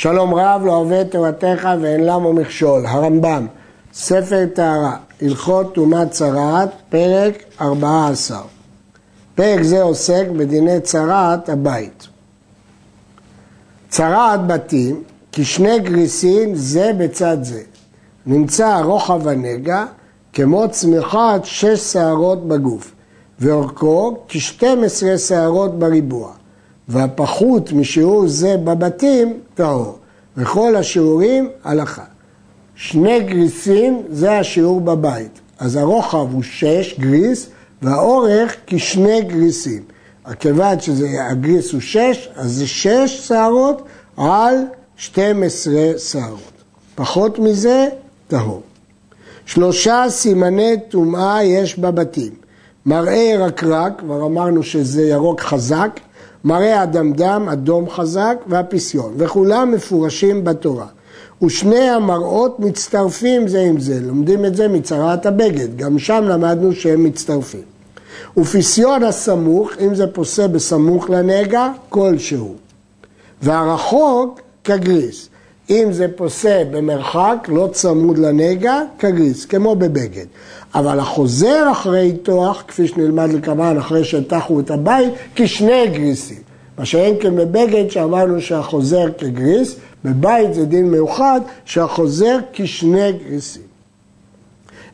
שלום רב לא אוהב תורתך ואין למו מכשול. הרמב"ם, ספר טהרה, הלכות טומאת צרעת, פרק 14. פרק זה עוסק בדיני צרעת הבית. צרעת בתים, כשני גריסים זה בצד זה. נמצא רוחב הנגע כמו צמיחת שש שערות בגוף, ואורכו כ-12 שערות בריבוע. והפחות משיעור זה בבתים טהור, וכל השיעורים הלכה. שני גריסים זה השיעור בבית, אז הרוחב הוא שש גריס והאורך כשני גריסים. כיוון שהגריס הוא שש, אז זה שש שערות על 12 שערות. פחות מזה, טהור. שלושה סימני טומאה יש בבתים. מראה ירקרק, כבר אמרנו שזה ירוק חזק, מראה אדמדם, אדום חזק, והפסיון, וכולם מפורשים בתורה. ושני המראות מצטרפים זה עם זה, לומדים את זה מצרת הבגד, גם שם למדנו שהם מצטרפים. ופסיון הסמוך, אם זה פוסה בסמוך לנגע, כלשהו. והרחוק כגריס. אם זה פוסה במרחק, לא צמוד לנגע, כגריס, כמו בבגד. אבל החוזר אחרי תוח, כפי שנלמד לכמובן אחרי שטחו את הבית, כשני גריסים. מה שאין כן בבגד, שאמרנו שהחוזר כגריס, בבית זה דין מיוחד, שהחוזר כשני גריסים.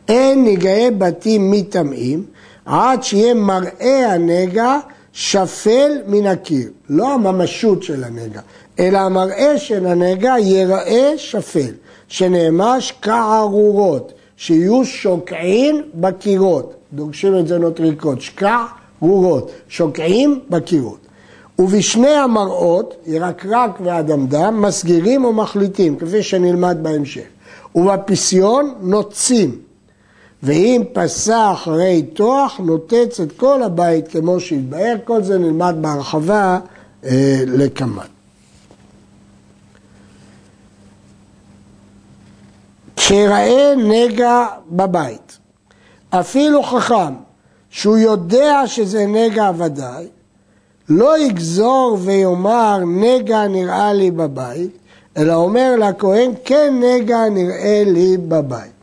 אין נגעי בתים מטמאים, עד שיהיה מראה הנגע שפל מן הקיר. לא הממשות של הנגע, אלא המראה של הנגע ייראה שפל, שנאמר שקערורות. שיהיו שוקעים בקירות, דורשים את זה נוטריקות, שקע רורות, שוקעים בקירות. ובשני המראות, ירקרק ואדמדם, מסגירים או מחליטים, כפי שנלמד בהמשך. ובפסיון נוצים, ואם פסע אחרי תוח, נוטץ את כל הבית כמו שהתבהר, כל זה נלמד בהרחבה אה, לקמאן. שיראה נגע בבית. אפילו חכם שהוא יודע שזה נגע ודאי, לא יגזור ויאמר נגע נראה לי בבית, אלא אומר לכהן כן נגע נראה לי בבית.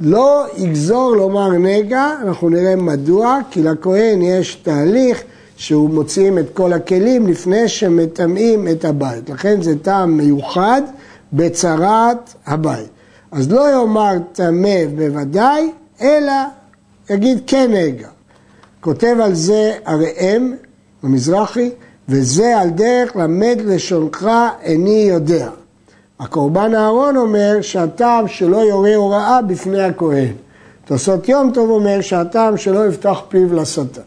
לא יגזור לומר נגע, אנחנו נראה מדוע, כי לכהן יש תהליך שהוא מוציאים את כל הכלים לפני שמטמאים את הבית. לכן זה טעם מיוחד בצרת הבית. אז לא יאמר טמא בוודאי, אלא יגיד כן נגע. כותב על זה הראם, המזרחי, וזה על דרך למד לשונך איני יודע. הקורבן אהרון אומר שהטעם שלא יורה הוראה בפני הכהן. תוספות יום טוב אומר שהטעם שלא יפתח פיו לשטן.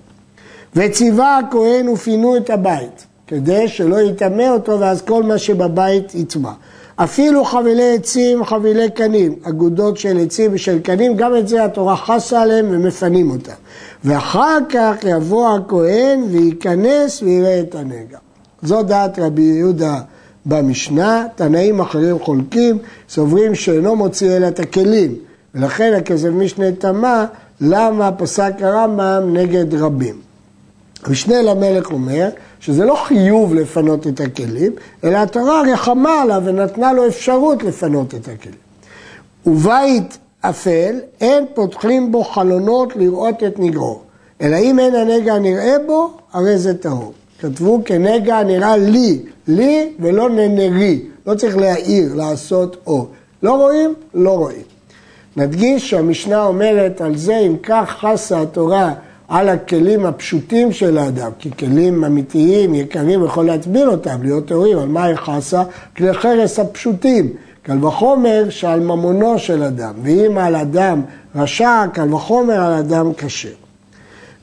וציווה הכהן ופינו את הבית, כדי שלא יטמא אותו ואז כל מה שבבית יטמע. אפילו חבילי עצים, חבילי קנים, אגודות של עצים ושל קנים, גם את זה התורה חסה עליהם ומפנים אותם. ואחר כך יבוא הכהן וייכנס ויראה את הנגע. זו דעת רבי יהודה במשנה, תנאים אחרים חולקים, סוברים שאינו מוציא אלא את הכלים, ולכן הכסף משנה תמה, למה פסק הרמב"ם נגד רבים. המשנה למלך אומר שזה לא חיוב לפנות את הכלים, אלא התורה רחמה עליו ונתנה לו אפשרות לפנות את הכלים. ובית אפל, אין פותחים בו חלונות לראות את נגרו, אלא אם אין הנגע נראה בו, הרי זה טהור. כתבו כנגע נראה לי, לי ולא ננרי, לא צריך להעיר, לעשות או. לא רואים? לא רואים. נדגיש שהמשנה אומרת על זה, אם כך חסה התורה על הכלים הפשוטים של האדם, כי כלים אמיתיים, יקרים, יכול להטביל אותם, להיות טהורים, על מה יכעסה? כלי חרס הפשוטים. קל וחומר שעל ממונו של אדם, ואם על אדם רשע, קל וחומר על אדם כשר.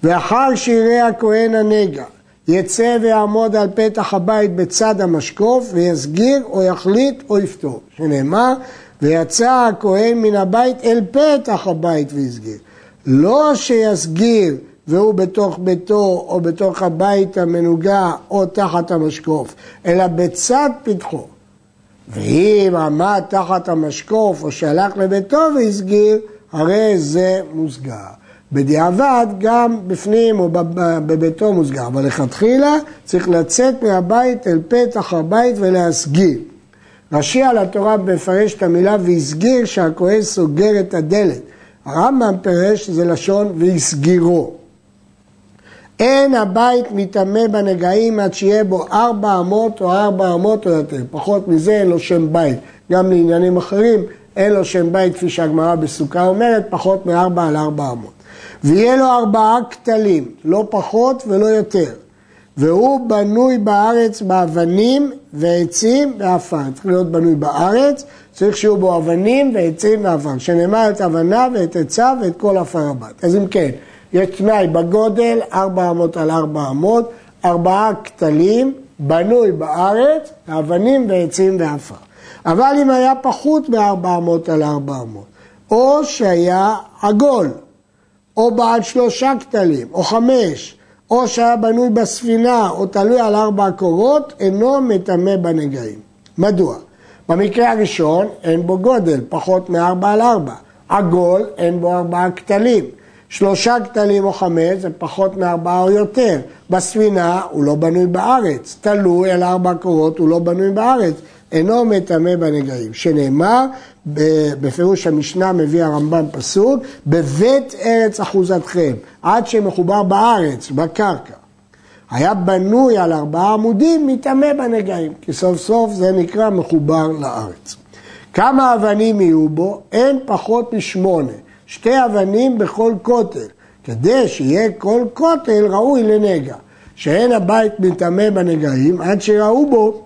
ואחר שיראה הכהן הנגע, יצא ויעמוד על פתח הבית בצד המשקוף, ויסגיר או יחליט או יפתור. שנאמר, ויצא הכהן מן הבית אל פתח הבית ויסגיר. לא שיסגיר והוא בתוך ביתו או בתוך הבית המנוגע או תחת המשקוף, אלא בצד פתחו. ואם עמד תחת המשקוף או שהלך לביתו והסגיר, הרי זה מוסגר. בדיעבד גם בפנים או בביתו מוסגר, אבל לכתחילה צריך לצאת מהבית אל פתח הבית ולהסגיר. רש"י על התורה מפרש את המילה והסגיר שהכהן סוגר את הדלת. הרמב"ם פירש שזה לשון והסגירו. אין הבית מטמא בנגעים עד שיהיה בו ארבע אמות או ארבע אמות או יותר. פחות מזה אין לו שם בית. גם לעניינים אחרים אין לו שם בית כפי שהגמרא בסוכה אומרת, פחות מארבע על ארבע אמות. ויהיה לו ארבעה כתלים, לא פחות ולא יותר. והוא בנוי בארץ באבנים ועצים ועפר. צריך להיות בנוי בארץ, צריך שיהיו בו אבנים ועצים ועפר. שנאמר את אבנה ואת עצה ואת כל עפר הבת. אז אם כן, יש תנאי בגודל, ארבע אמות על ארבע אמות, ארבעה כתלים, בנוי בארץ, אבנים ועצים ועפר. אבל אם היה פחות מארבע אמות על ארבע אמות, או שהיה עגול, או בעד שלושה כתלים, או חמש, או שהיה בנוי בספינה, או תלוי על ארבע קורות, אינו מטמא בנגעים. מדוע? במקרה הראשון אין בו גודל, פחות מארבע על ארבע. עגול, אין בו ארבעה כתלים. שלושה כתלים או חמש זה פחות מארבעה או יותר. בספינה הוא לא בנוי בארץ. תלוי על ארבע קורות, הוא לא בנוי בארץ. אינו מטמא בנגעים. שנאמר, בפירוש המשנה מביא הרמב"ם פסוק, בבית ארץ אחוזתכם, עד שמחובר בארץ, בקרקע. היה בנוי על ארבעה עמודים, מטמא בנגעים, כי סוף סוף זה נקרא מחובר לארץ. כמה אבנים יהיו בו? אין פחות משמונה. שתי אבנים בכל כותל. כדי שיהיה כל כותל ראוי לנגע. שאין הבית מטמא בנגעים עד שראו בו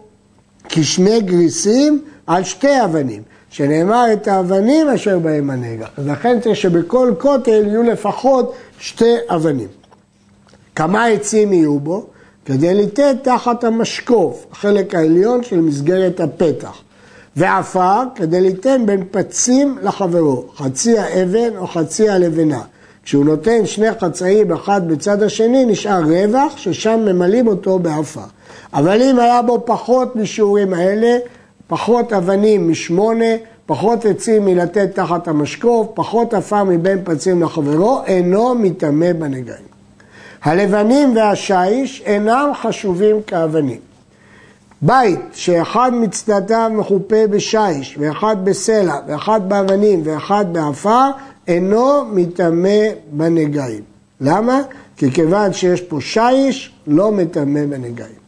כשני גריסים על שתי אבנים, שנאמר את האבנים אשר בהם הנגע. אז לכן צריך שבכל כותל יהיו לפחות שתי אבנים. כמה עצים יהיו בו? כדי ליתן תחת המשקוף, החלק העליון של מסגרת הפתח. ועפר כדי ליתן בין פצים לחברו, חצי האבן או חצי הלבנה. כשהוא נותן שני חצאים אחד בצד השני, נשאר רווח ששם ממלאים אותו בעפר. אבל אם היה בו פחות משיעורים האלה, פחות אבנים משמונה, פחות עצים מלתת תחת המשקוף, פחות עפר מבין פצים לחברו, אינו מטמא בנגעים. הלבנים והשיש אינם חשובים כאבנים. בית שאחד מצדדיו מחופה בשיש, ואחד בסלע, ואחד באבנים, ואחד בעפר, אינו מטמא בנגעים. למה? כי כיוון שיש פה שיש, לא מטמא בנגעים.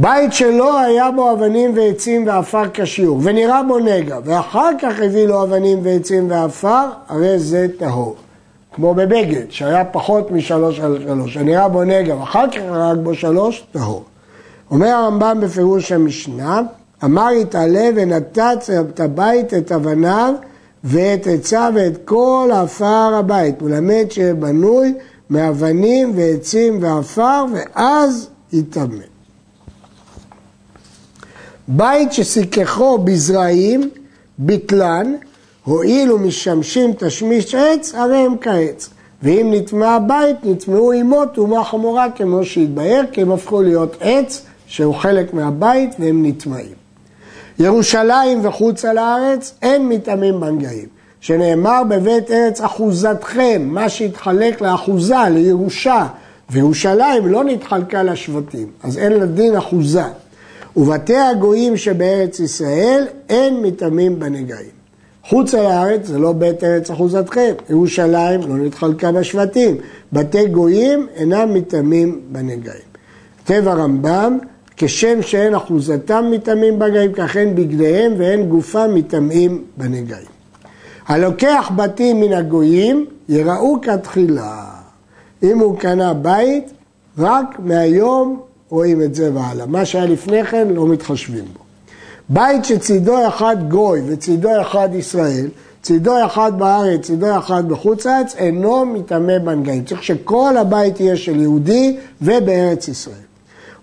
בית שלא היה בו אבנים ועצים ועפר כשיעור, ונראה בו נגע, ואחר כך הביא לו אבנים ועצים ועפר, הרי זה טהור. כמו בבגד, שהיה פחות משלוש על שלוש, שנראה בו נגע, ואחר כך רק בו שלוש, טהור. אומר הרמב"ם בפירוש המשנה, אמר יתעלה ונתץ את הבית את אבניו ואת עצה ואת כל עפר הבית, מלמד שבנוי מאבנים ועצים ועפר, ואז יטמא. בית שסיככו בזרעים, ביטלן, הואילו משמשים תשמיש עץ, הרי הם כעץ. ואם נטמע הבית, נטמעו עמו טומאה חמורה כמו שהתבהר, כי הם הפכו להיות עץ שהוא חלק מהבית והם נטמעים. ירושלים וחוצה לארץ אין מטעמים בנגעים, שנאמר בבית ארץ אחוזתכם, מה שהתחלק לאחוזה, לירושה, וירושלים לא נתחלקה לשבטים, אז אין לה דין אחוזה. ובתי הגויים שבארץ ישראל אין מטעמים בנגעים. חוצה לארץ זה לא בית ארץ אחוזתכם, ירושלים לא נתחלקה בשבטים, בתי גויים אינם מטעמים בנגעים. כותב הרמב"ם, כשם שאין אחוזתם מטמאים בנגעים, כך אין בגדיהם ואין גופם מטמאים בנגעים. הלוקח בתים מן הגויים, יראו כתחילה. אם הוא קנה בית, רק מהיום רואים את זה והלאה. מה שהיה לפני כן, לא מתחשבים בו. בית שצידו אחד גוי וצידו אחד ישראל, צידו אחד בארץ, צידו אחד בחוץ לארץ, אינו מטמא בנגעים. צריך שכל הבית יהיה של יהודי ובארץ ישראל.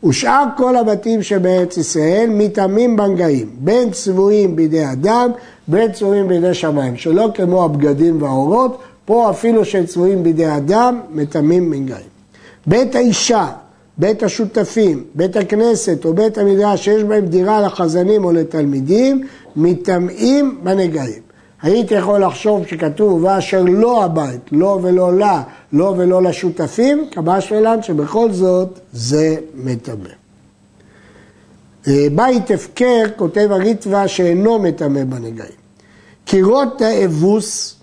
ושאר כל הבתים שבארץ ישראל מטמאים בנגעים, בין צבועים בידי אדם, בין צבועים בידי שמיים, שלא כמו הבגדים והאורות, פה אפילו שצבועים בידי אדם, מטמאים בנגעים. בית האישה, בית השותפים, בית הכנסת או בית המדרש שיש בהם דירה לחזנים או לתלמידים, מטמאים בנגעים. הייתי יכול לחשוב שכתוב ואשר לא הבית, לא ולא לה, לא ולא לשותפים, קבע שלן שבכל זאת זה מטמא. אה, בית הפקר, כותב הריטווה, שאינו מטמא בנגעים. קירות האבוס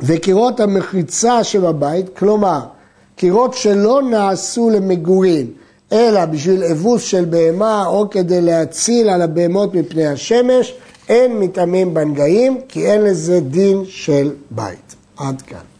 וקירות המחיצה שבבית, כלומר, קירות שלא נעשו למגורים, אלא בשביל אבוס של בהמה או כדי להציל על הבהמות מפני השמש, אין מטעמים בנגעים, כי אין לזה דין של בית. עד כאן.